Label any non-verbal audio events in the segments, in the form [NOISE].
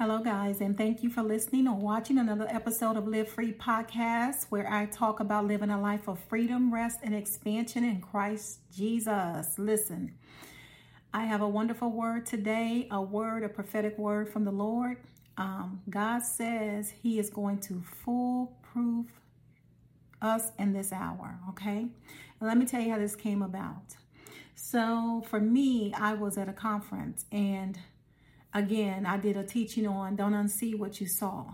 Hello, guys, and thank you for listening or watching another episode of Live Free Podcast, where I talk about living a life of freedom, rest, and expansion in Christ Jesus. Listen, I have a wonderful word today, a word, a prophetic word from the Lord. Um, God says He is going to foolproof us in this hour, okay? And let me tell you how this came about. So, for me, I was at a conference and again, I did a teaching on don't unsee what you saw.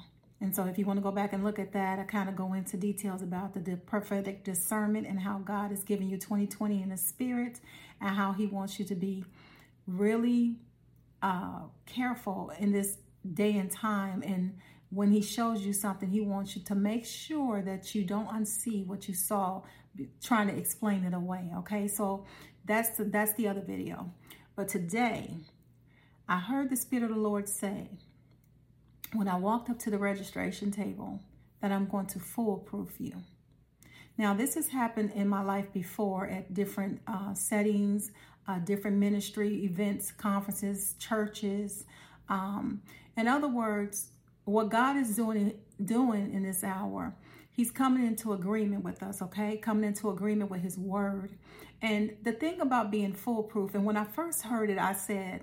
And so if you want to go back and look at that, I kind of go into details about the, prophetic discernment and how God is giving you 2020 in the spirit and how he wants you to be really uh, careful in this day and time. And when he shows you something, he wants you to make sure that you don't unsee what you saw, trying to explain it away. Okay, so that's the, that's the other video. But today, I heard the Spirit of the Lord say, when I walked up to the registration table, that I'm going to foolproof you. Now, this has happened in my life before at different uh, settings, uh, different ministry events, conferences, churches. Um, in other words, what God is doing doing in this hour, He's coming into agreement with us, okay? Coming into agreement with His Word. And the thing about being foolproof, and when I first heard it, I said,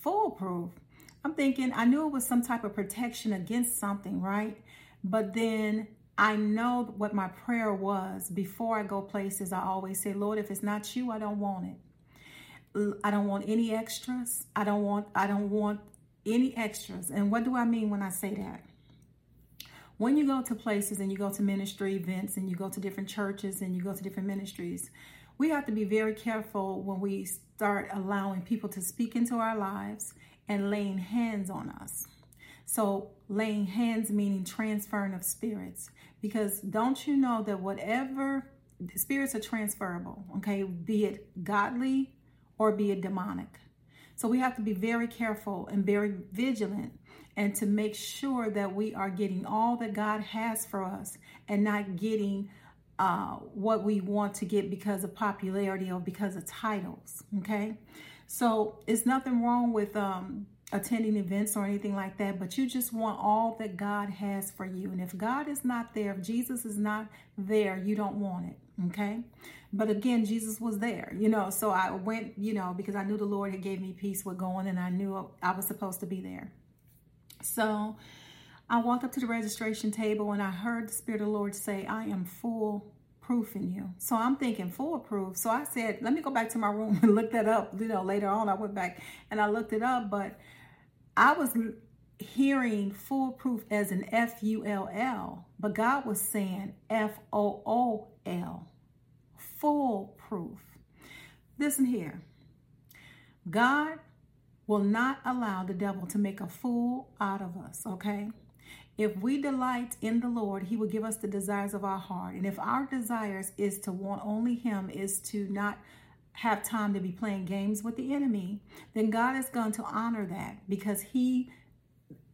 foolproof. I'm thinking I knew it was some type of protection against something, right? But then I know what my prayer was before I go places. I always say, Lord, if it's not you, I don't want it. I don't want any extras. I don't want I don't want any extras. And what do I mean when I say that? When you go to places and you go to ministry events and you go to different churches and you go to different ministries, we have to be very careful when we start allowing people to speak into our lives and laying hands on us. So, laying hands meaning transferring of spirits. Because don't you know that whatever spirits are transferable, okay, be it godly or be it demonic. So, we have to be very careful and very vigilant and to make sure that we are getting all that God has for us and not getting uh, what we want to get because of popularity or because of titles. Okay, so it's nothing wrong with um, attending events or anything like that, but you just want all that God has for you. And if God is not there, if Jesus is not there, you don't want it. Okay. But again, Jesus was there, you know. So I went, you know, because I knew the Lord had gave me peace with going and I knew I was supposed to be there. So I walked up to the registration table and I heard the Spirit of the Lord say, I am full proof in you. So I'm thinking foolproof. So I said, let me go back to my room [LAUGHS] and look that up. You know, later on I went back and I looked it up, but I was hearing foolproof as an F U L L, but God was saying F O O L, foolproof. Listen here. God will not allow the devil to make a fool out of us, okay? If we delight in the Lord, He will give us the desires of our heart. And if our desires is to want only Him, is to not have time to be playing games with the enemy, then God is going to honor that because He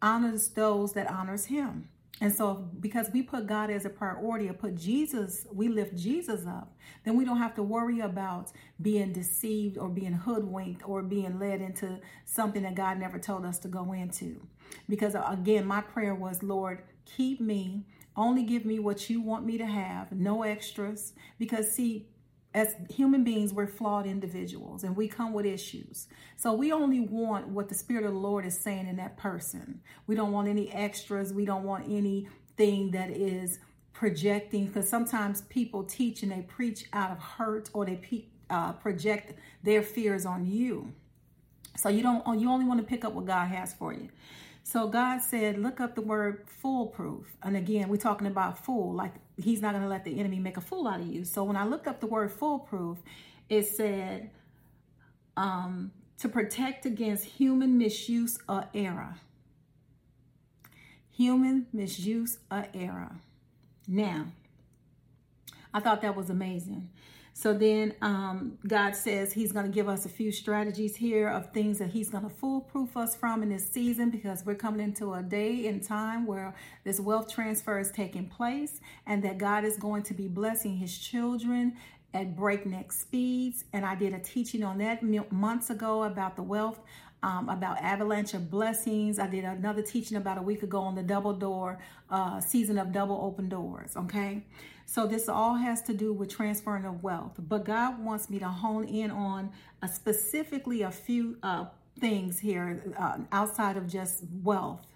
honors those that honors Him. And so, because we put God as a priority or put Jesus, we lift Jesus up, then we don't have to worry about being deceived or being hoodwinked or being led into something that God never told us to go into. Because again, my prayer was, Lord, keep me, only give me what you want me to have, no extras. Because, see, as human beings, we're flawed individuals and we come with issues. So we only want what the Spirit of the Lord is saying in that person. We don't want any extras. We don't want anything that is projecting because sometimes people teach and they preach out of hurt or they uh, project their fears on you. So you don't you only want to pick up what God has for you. So God said, look up the word foolproof. And again, we're talking about fool, like he's not going to let the enemy make a fool out of you. So when I looked up the word foolproof, it said um, to protect against human misuse or error. Human misuse or error. Now, I thought that was amazing. So then um, God says He's going to give us a few strategies here of things that He's going to foolproof us from in this season because we're coming into a day and time where this wealth transfer is taking place and that God is going to be blessing His children at breakneck speeds. And I did a teaching on that months ago about the wealth um, about avalanche of blessings. I did another teaching about a week ago on the double door uh, season of double open doors. Okay. So this all has to do with transferring of wealth. But God wants me to hone in on a specifically a few uh, things here uh, outside of just wealth.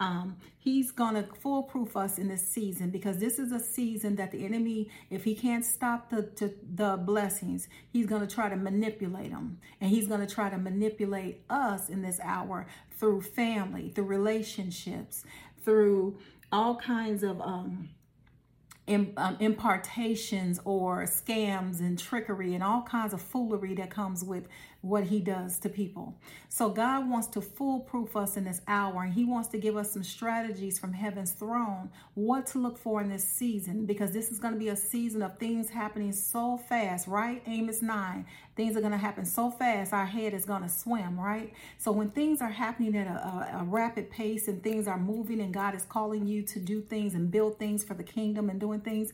Um, he's going to foolproof us in this season because this is a season that the enemy, if he can't stop the, to, the blessings, he's going to try to manipulate them. And he's going to try to manipulate us in this hour through family, through relationships, through all kinds of um, um, impartations or scams and trickery and all kinds of foolery that comes with what he does to people. So God wants to foolproof us in this hour and he wants to give us some strategies from heaven's throne what to look for in this season because this is going to be a season of things happening so fast, right? Amos 9. Things are going to happen so fast our head is going to swim, right? So when things are happening at a, a, a rapid pace and things are moving and God is calling you to do things and build things for the kingdom and doing things,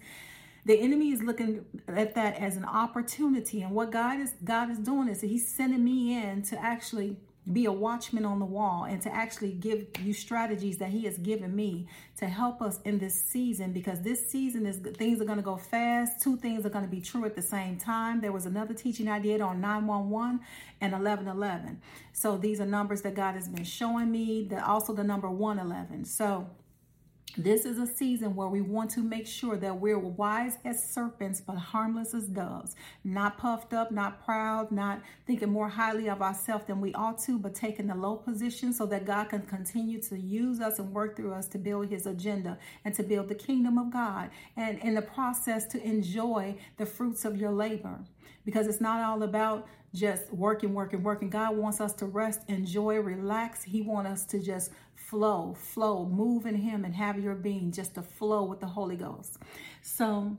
the enemy is looking at that as an opportunity. And what God is God is doing is he's sending me in to actually be a watchman on the wall and to actually give you strategies that he has given me to help us in this season. Because this season is things are going to go fast. Two things are going to be true at the same time. There was another teaching i did on 911 and 1111 so these are numbers that god has been showing me that also the number 111 so this is a season where we want to make sure that we're wise as serpents, but harmless as doves. Not puffed up, not proud, not thinking more highly of ourselves than we ought to, but taking the low position so that God can continue to use us and work through us to build his agenda and to build the kingdom of God. And in the process, to enjoy the fruits of your labor. Because it's not all about just working, working, working. God wants us to rest, enjoy, relax. He wants us to just flow, flow, move in Him and have your being just to flow with the Holy Ghost. So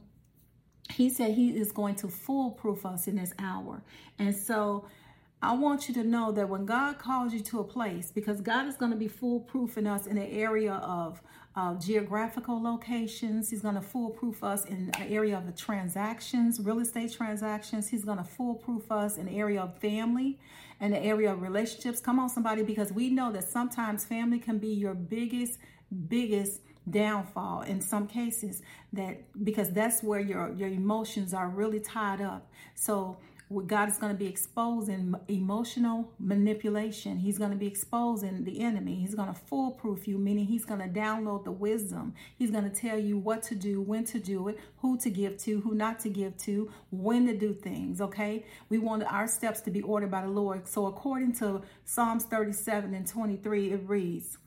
He said He is going to foolproof us in this hour. And so I want you to know that when God calls you to a place, because God is going to be foolproofing us in the area of uh, geographical locations. He's going to foolproof us in the area of the transactions, real estate transactions. He's going to foolproof us in the area of family and the area of relationships. Come on, somebody, because we know that sometimes family can be your biggest, biggest downfall in some cases that because that's where your your emotions are really tied up so God is going to be exposing emotional manipulation. He's going to be exposing the enemy. He's going to foolproof you, meaning he's going to download the wisdom. He's going to tell you what to do, when to do it, who to give to, who not to give to, when to do things. Okay. We want our steps to be ordered by the Lord. So, according to Psalms 37 and 23, it reads,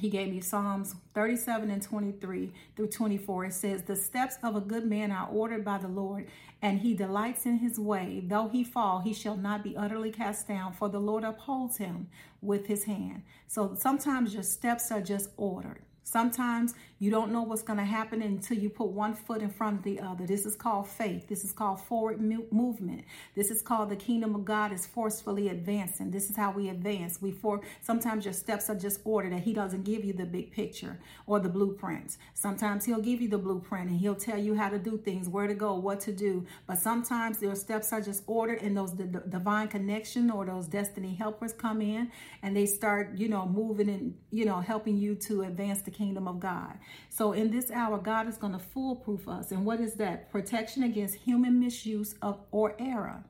he gave me Psalms 37 and 23 through 24. It says, The steps of a good man are ordered by the Lord, and he delights in his way. Though he fall, he shall not be utterly cast down, for the Lord upholds him with his hand. So sometimes your steps are just ordered. Sometimes you don't know what's going to happen until you put one foot in front of the other. This is called faith. This is called forward movement. This is called the kingdom of God is forcefully advancing. This is how we advance. We for sometimes your steps are just ordered that he doesn't give you the big picture or the blueprints. Sometimes he'll give you the blueprint and he'll tell you how to do things, where to go, what to do. But sometimes your steps are just ordered and those divine connection or those destiny helpers come in and they start, you know, moving and, you know, helping you to advance the kingdom of God. So in this hour, God is going to foolproof us. And what is that? Protection against human misuse of or error.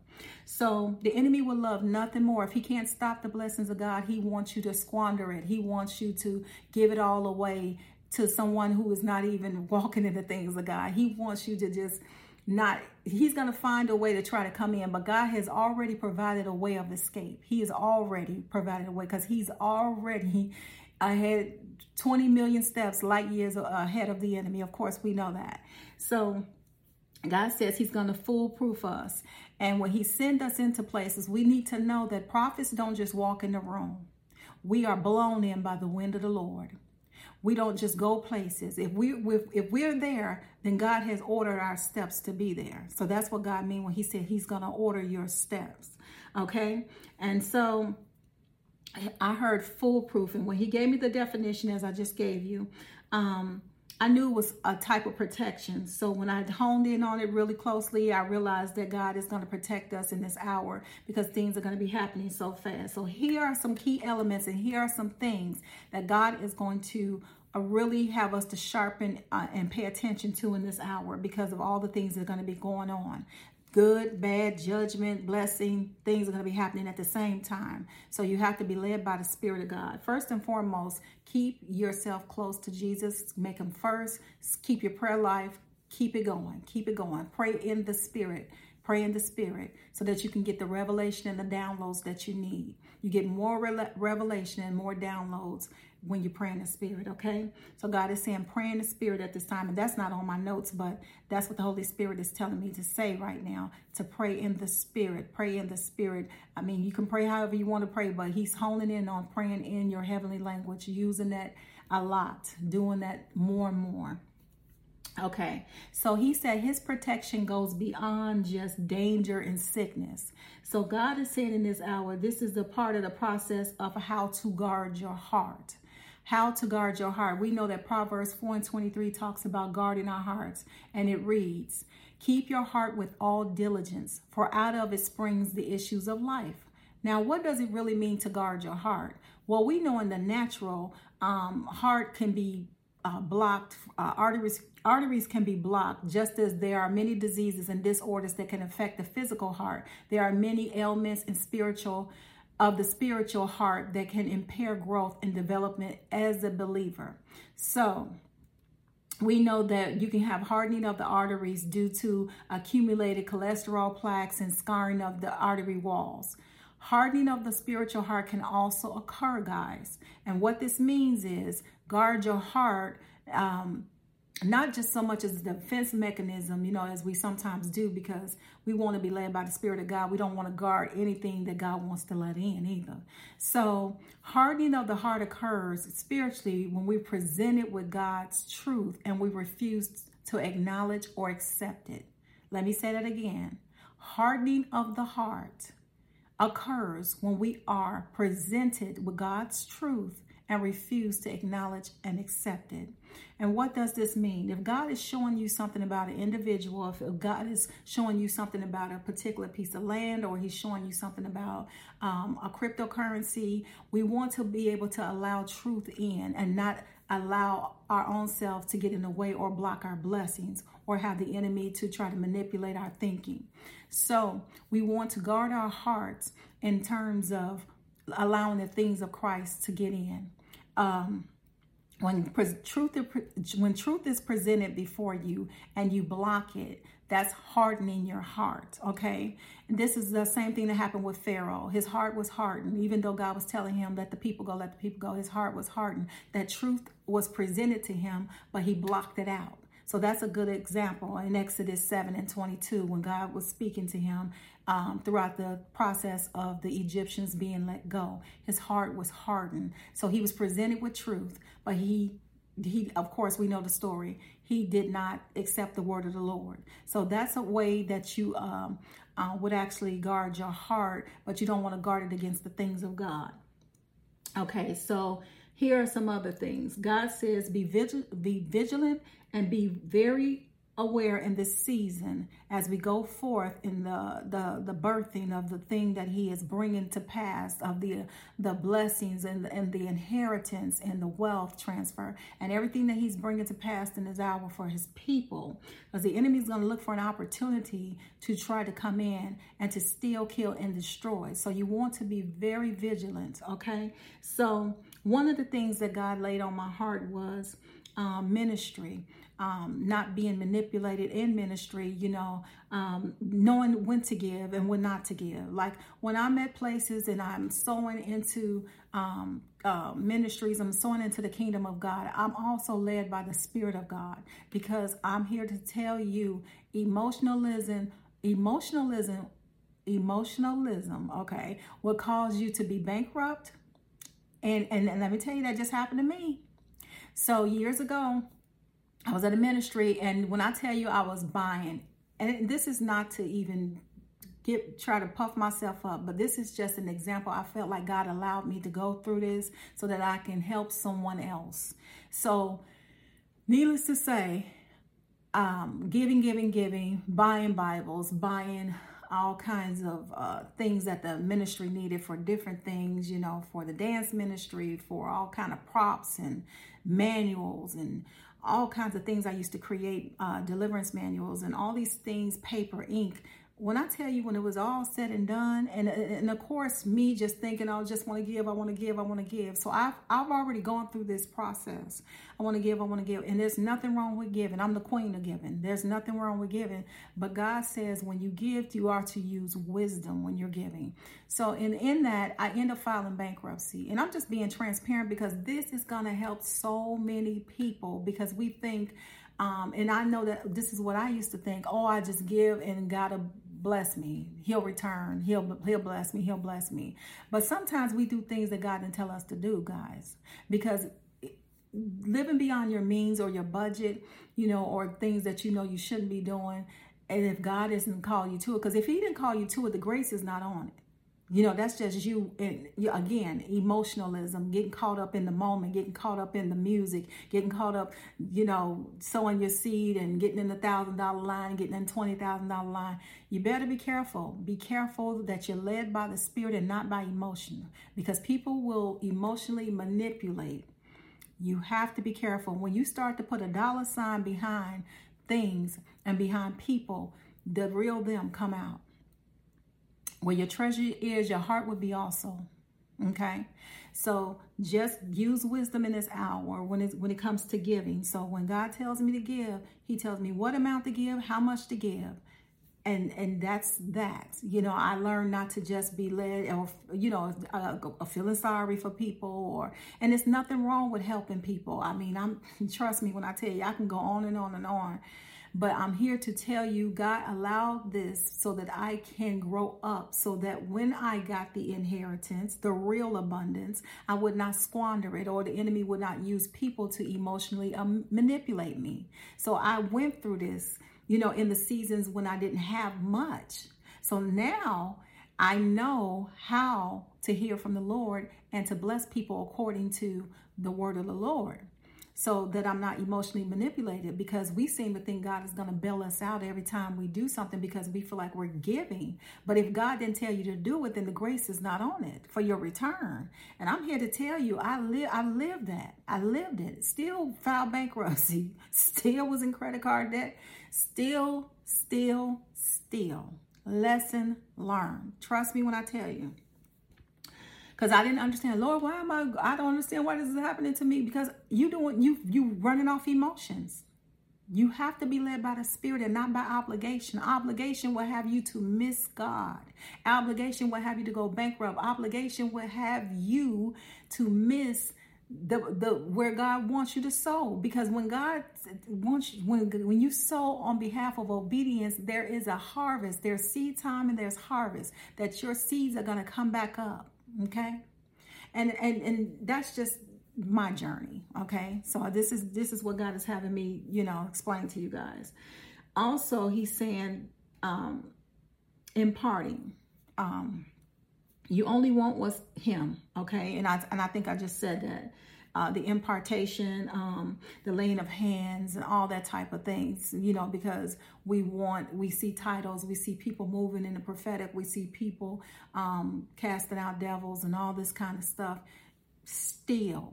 So the enemy will love nothing more. If he can't stop the blessings of God, he wants you to squander it. He wants you to give it all away to someone who is not even [LAUGHS] walking in the things of God. He wants you to just not he's going to find a way to try to come in but god has already provided a way of escape he has already provided a way because he's already ahead 20 million steps light years ahead of the enemy. Of course, we know that. So God says he's going to foolproof us. And when he send us into places, we need to know that prophets don't just walk in the room. We are blown in by the wind of the Lord. We don't just go places. If we if we're there, then God has ordered our steps to be there. So that's what God mean when he said he's going to order your steps. Okay? And so I heard foolproof, and when he gave me the definition, as I just gave you, um, I knew it was a type of protection. So when I honed in on it really closely, I realized that God is going to protect us in this hour because things are going to be happening so fast. So here are some key elements and here are some things that God is going to uh, really have us to sharpen uh, and pay attention to in this hour because of all the things that are going to be going on good, bad, judgment, blessing, things are going to be happening at the same time. So you have to be led by the Spirit of God. First and foremost, keep yourself close to Jesus. Make him first. Keep your prayer life. Keep it going. Keep it going. Pray in the Spirit. Pray in the Spirit so that you can get the revelation and the downloads that you need. You get more re- revelation and more downloads when you pray in the spirit, okay? So God is saying pray in the spirit at this time. And that's not on my notes, but that's what the Holy Spirit is telling me to say right now to pray in the spirit. Pray in the spirit. I mean, you can pray however you want to pray, but He's honing in on praying in your heavenly language, using that a lot, doing that more and more. Okay, so he said his protection goes beyond just danger and sickness. So God is saying in this hour, this is the part of the process of how to guard your heart how to guard your heart. We know that Proverbs 4 and 23 talks about guarding our hearts, and it reads, Keep your heart with all diligence, for out of it springs the issues of life. Now, what does it really mean to guard your heart? Well, we know in the natural, um, heart can be uh, blocked, uh, arteries arteries can be blocked just as there are many diseases and disorders that can affect the physical heart there are many ailments and spiritual of the spiritual heart that can impair growth and development as a believer. So, we know that you can have hardening of the arteries due to accumulated cholesterol plaques and scarring of the artery walls. Hardening of the spiritual heart can also occur, guys. And what this means is guard your heart um, not just so much as a defense mechanism, you know, as we sometimes do because we want to be led by the Spirit of God. We don't want to guard anything that God wants to let in either. So, hardening of the heart occurs spiritually when we present it with God's truth and we refuse to acknowledge or accept it. Let me say that again. Hardening of the heart occurs when we are presented with God's truth and refuse to acknowledge and accept it. And what does this mean? If God is showing you something about an individual, if God is showing you something about a particular piece of land, or He's showing you something about um, a cryptocurrency, we want to be able to allow truth in and not allow our own self to get in the way or block our blessings or have the enemy to try to manipulate our thinking. So we want to guard our hearts in terms of allowing the things of Christ to get in um, when truth when truth is presented before you and you block it that's hardening your heart okay? And this is the same thing that happened with pharaoh. His heart was hardened. Even though god was telling him let the people go let the people go his heart was hardened. That truth was presented to him but he blocked it out. So that's a good example. In Exodus 7 and 22 when God was speaking to him um, throughout the process of the Egyptians being let go. His heart was hardened. So he was presented with truth, but he he of course we know the story he did not accept the word of the lord so that's a way that you um, uh, would actually guard your heart but you don't want to guard it against the things of god okay so here are some other things god says be vigilant be vigilant and be very aware in this season as we go forth in the, the the birthing of the thing that he is bringing to pass of the the blessings and, and the inheritance and the wealth transfer and everything that he's bringing to pass in his hour for his people. Because the enemy is going to look for an opportunity to try to come in and to steal kill and destroy. So you want to be very vigilant okay? So one of the things that god laid on my heart was um, ministry um, not being manipulated in ministry, you know, um, knowing when to give and when not to give. Like when I'm at places and I'm sowing into um, uh, ministries, I'm sowing into the kingdom of God, I'm also led by the Spirit of God because I'm here to tell you emotionalism, emotionalism, emotionalism, okay, will cause you to be bankrupt. And, and, and let me tell you, that just happened to me. So years ago, I was at a ministry, and when I tell you I was buying, and this is not to even get try to puff myself up, but this is just an example. I felt like God allowed me to go through this so that I can help someone else. So needless to say, um, giving, giving, giving, buying Bibles, buying all kinds of uh, things that the ministry needed for different things, you know, for the dance ministry, for all kind of props and manuals and all kinds of things. I used to create uh, deliverance manuals and all these things, paper, ink, when I tell you when it was all said and done, and and of course me just thinking I just want to give, I want to give, I want to give. So I've I've already gone through this process. I want to give, I want to give, and there's nothing wrong with giving. I'm the queen of giving. There's nothing wrong with giving, but God says when you give, you are to use wisdom when you're giving. So in in that, I end up filing bankruptcy, and I'm just being transparent because this is gonna help so many people because we think. Um, and I know that this is what I used to think. Oh, I just give and gotta bless me. He'll return. He'll he'll bless me. He'll bless me. But sometimes we do things that God didn't tell us to do, guys, because living beyond your means or your budget, you know, or things that you know you shouldn't be doing, and if God isn't call you to it, because if He didn't call you to it, the grace is not on it. You know, that's just you, and again, emotionalism, getting caught up in the moment, getting caught up in the music, getting caught up, you know, sowing your seed and getting in the thousand dollar line, getting in twenty thousand dollar line. You better be careful. Be careful that you're led by the Spirit and not by emotion, because people will emotionally manipulate. You have to be careful when you start to put a dollar sign behind things and behind people. The real them come out where your treasure is, your heart would be also. Okay. So just use wisdom in this hour when it when it comes to giving. So when God tells me to give, He tells me what amount to give, how much to give. And and that's that. You know, I learned not to just be led or you know, uh, feeling sorry for people or and it's nothing wrong with helping people. I mean, I'm [LAUGHS] trust me when I tell you, I can go on and on and on but I'm here to tell you, God allowed this so that I can grow up, so that when I got the inheritance, the real abundance, I would not squander it, or the enemy would not use people to emotionally um, manipulate me. So I went through this, you know, in the seasons when I didn't have much. So now I know how to hear from the Lord and to bless people according to the word of the Lord so that I'm not emotionally manipulated because we seem to think God is going to bail us out every time we do something because we feel like we're giving. But if God didn't tell you to do it, then the grace is not on it for your return. And I'm here to tell you, I live, I lived that. I lived it. Still filed bankruptcy. [LAUGHS] Still was in credit card debt. Still, still, still. Lesson learned. Trust me when I tell you because I didn't understand. Lord, why am I? I don't understand why this is happening to me because you doing you you running off emotions. You have to be led by the Spirit and not by obligation. Obligation will have you to miss God. Obligation will have you to go bankrupt. Obligation will have you to miss the the where God wants you to sow because when God wants you, when when you sow on behalf of obedience there is a harvest there's seed time and there's harvest that your seeds are going to come back up okay? And and and that's just my journey okay? So this is this is what god is having me you know explain to you guys. Also he's saying um imparting um you only want what's him okay? And i and i think i just said that uh, the impartation, um, the laying of hands, and all that type of things, you know, because we want, we see titles, we see people moving in the prophetic, we see people um, casting out devils and all this kind of stuff. Still,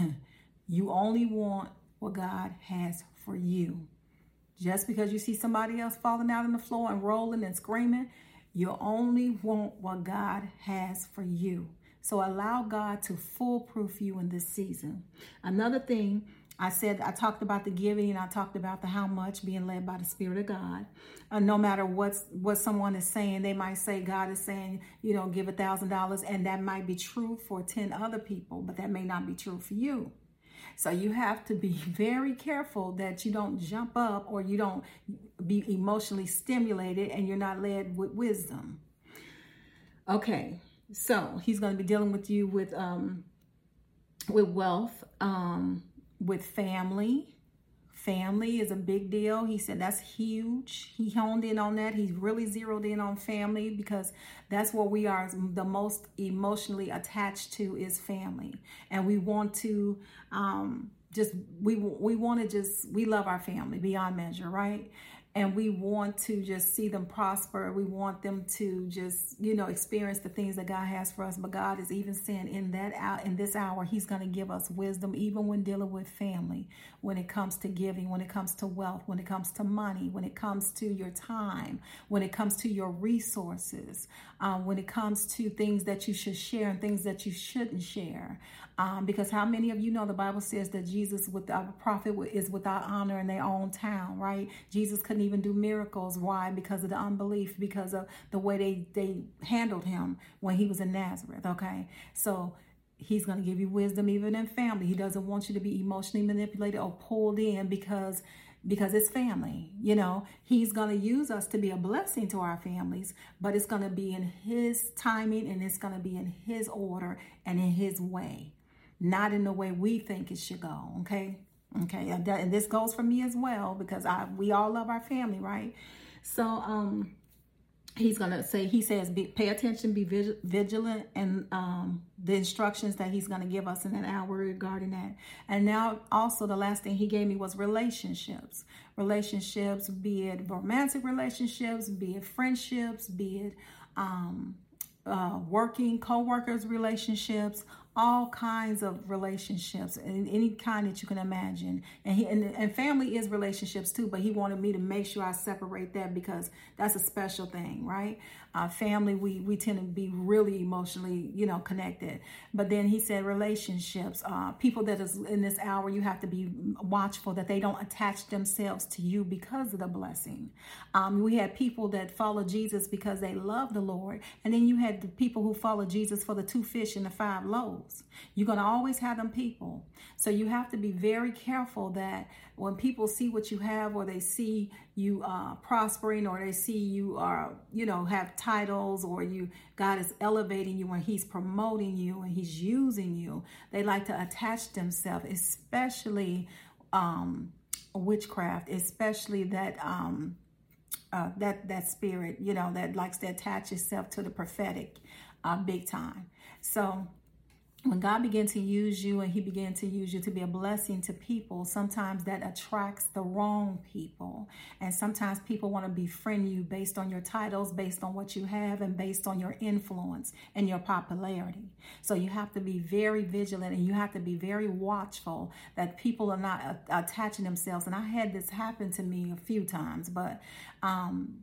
[LAUGHS] you only want what God has for you. Just because you see somebody else falling out on the floor and rolling and screaming, you only want what God has for you. So allow God to foolproof you in this season. Another thing I said, I talked about the giving and I talked about the how much being led by the Spirit of God. Uh, no matter what's what someone is saying, they might say God is saying, you know, give a thousand dollars, and that might be true for 10 other people, but that may not be true for you. So you have to be [LAUGHS] very careful that you don't jump up or you don't be emotionally stimulated and you're not led with wisdom. Okay, so he's going to be dealing with you with um, with wealth, um, with family. Family is a big deal. He said that's huge. He honed in on that. He's really zeroed in on family because that's what we are the most emotionally attached to is family, and we want to um, just we we want to just we love our family beyond measure, right? And we want to just see them prosper. We want them to just, you know, experience the things that God has for us. But God is even saying in that out in this hour, He's going to give us wisdom, even when dealing with family, when it comes to giving, when it comes to wealth, when it comes to money, when it comes to your time, when it comes to your resources, um, when it comes to things that you should share and things that you shouldn't share. Um, because how many of you know the Bible says that Jesus, with a prophet, is without honor in their own town, right? Jesus couldn't even do miracles. Why? Because of the unbelief, because of the way they they handled him when he was in Nazareth. Okay, so he's going to give you wisdom even in family. He doesn't want you to be emotionally manipulated or pulled in because because it's family. You know, he's going to use us to be a blessing to our families, but it's going to be in his timing and it's going to be in his order and in his way not in the way we think it should go. Okay. Okay. And, this goes for me as well because I we all love our family, right? So um he's gonna say he says be, pay attention be vigilant and um, the instructions that he's gonna give us in that hour regarding that and now also the last thing he gave me was relationships relationships be it romantic relationships be it friendships be it um, uh, working co-workers relationships all kinds of relationships and any kind that you can imagine. And he and, and family is relationships too, but he wanted me to make sure I separate that because that's a special thing, right? Uh, family, we, we tend to be really emotionally, you know, connected. But then he said relationships, uh, people that is in this hour, you have to be watchful that they don't attach themselves to you because of the blessing. Um, we had people that follow Jesus because they love the Lord. And then you had the people who follow Jesus for the two fish and the five loaves. You're going to always have them people. So you have to be very careful that when people see what you have or they see you uh, prospering or they see you are, you know, have titles or you, God is elevating you and he's promoting you and he's using you, they like to attach themselves, especially um, witchcraft, especially that, um, uh, that, that spirit, you know, that likes to attach itself to the prophetic uh, big time. So when God began to use you and He began to use you to be a blessing to people, sometimes that attracts the wrong people. And sometimes people want to befriend you based on your titles, based on what you have, and based on your influence and your popularity. So you have to be very vigilant and you have to be very watchful that people are not attaching themselves. And I had this happen to me a few times, but um,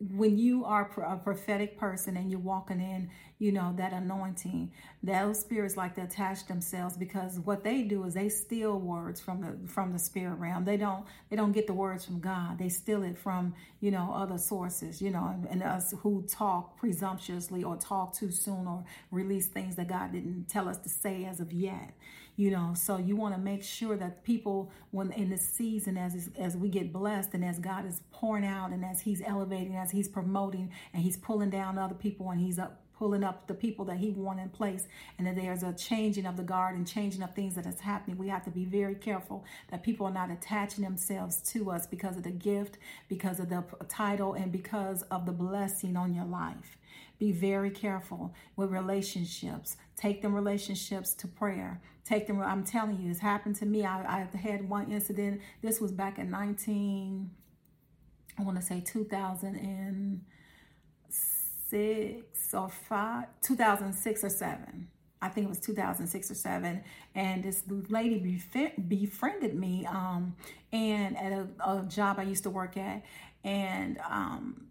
when you are a prophetic person and you're walking in, you know, that anointing, those spirits like to attach themselves because what they do is they steal words from the from the spirit realm. They don't they don't get the words from God. They steal it from, you know, other sources, you know, and, and us who talk presumptuously or talk too soon or release things that God didn't tell us to say as of yet you know so you want to make sure that people when in this season as as we get blessed and as god is pouring out and as he's elevating as he's promoting and he's pulling down other people and he's up pulling up the people that he want in place and that there's a changing of the guard and changing of things that is happening we have to be very careful that people are not attaching themselves to us because of the gift because of the title and because of the blessing on your life be very careful with relationships. Take them relationships to prayer. Take them, I'm telling you, it's happened to me. I, I had one incident. This was back in 19, I want to say 2006 or 5, 2006 or 7. I think it was 2006 or 7 and this lady befriended me um, and at a, a, job I used to work at. And um,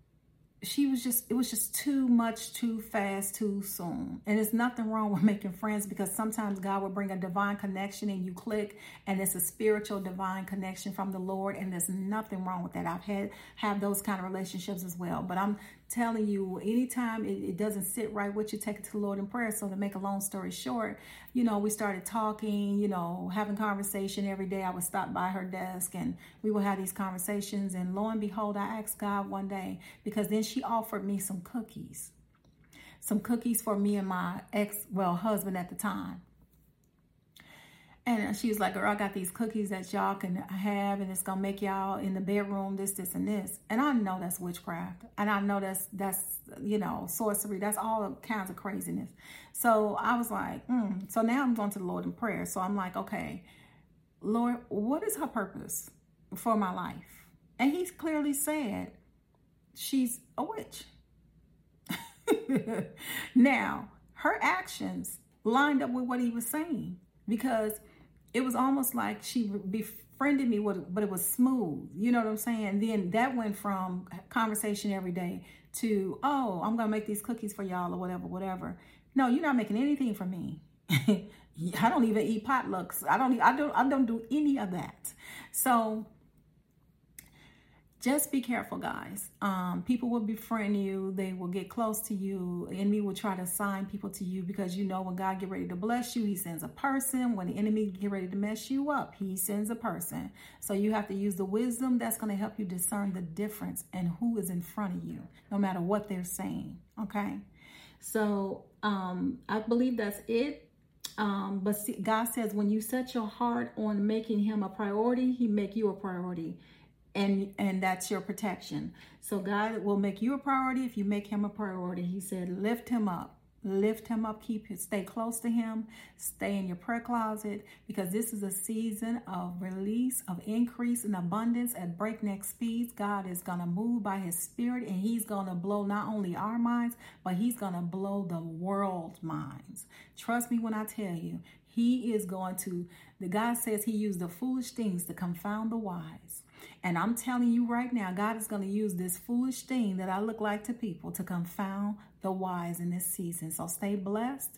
she was just it was just too much too fast too soon. And there's nothing wrong with making friends because sometimes god will bring a divine connection and you click and it's a spiritual divine connection from the lord and there's nothing wrong with that. I've had have those kind of relationships as well. But i'm telling you anytime it, it, doesn't sit right with you take it to the lord in prayer. So to make a long story short you know we started talking you know having conversation every day. I would stop by her desk and we would have these conversations. And lo and behold i asked god one day because then she offered me some cookies some cookies for me and my ex well husband at the time and she was like, girl, I got these cookies that y'all can have and it's gonna make y'all in the bedroom this, this, and this. And I know that's witchcraft. And I know that's that's you know, sorcery. That's all kinds of craziness. So I was like, mm. so now I'm going to the Lord in prayer. So I'm like, okay, Lord, what is her purpose for my life? And he's clearly said, she's a witch. [LAUGHS] now, her actions lined up with what he was saying because it was almost like she befriended me, with, but it was smooth. You know what I'm saying? then that went from conversation every day to, oh, I'm to make these cookies for y'all or whatever, whatever. No, you're not making anything for me. [LAUGHS] I don't even eat potlucks. I don't. I don't. I don't do any of that. So just be careful, guys. Um, people will befriend you. They will get close to you. The enemy will try to assign people to you because you know when God get ready to bless you, He sends a person. When the enemy get ready to mess you up, He sends a person. So you have to use the wisdom that's going to help you discern the difference and who is in front of you, no matter what they're saying. Okay. So um, I believe that's it. Um, but see, God says when you set your heart on making Him a priority, He make you a priority and and that's your protection. So God will make you a priority if you make him a priority. He said, lift him up. Lift him up, keep his, stay close to him, stay in your prayer closet because this is a season of release, of increase and abundance at breakneck speeds. God is going to move by his spirit and he's going to blow not only our minds, but he's going to blow the world's minds. Trust me when I tell you, he is going to, the God says he used the foolish things to confound the wise. And I'm telling you right now, God is going to use this foolish thing that I look like to people to confound the wise in this season. So stay blessed.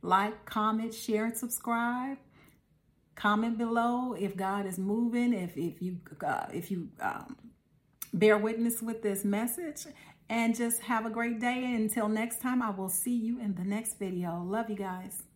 Like, comment, share, and subscribe. Comment below if God is moving, if if you uh, if you um, bear witness with this message, and just have a great day. Until next time, I will see you in the next video. Love you guys.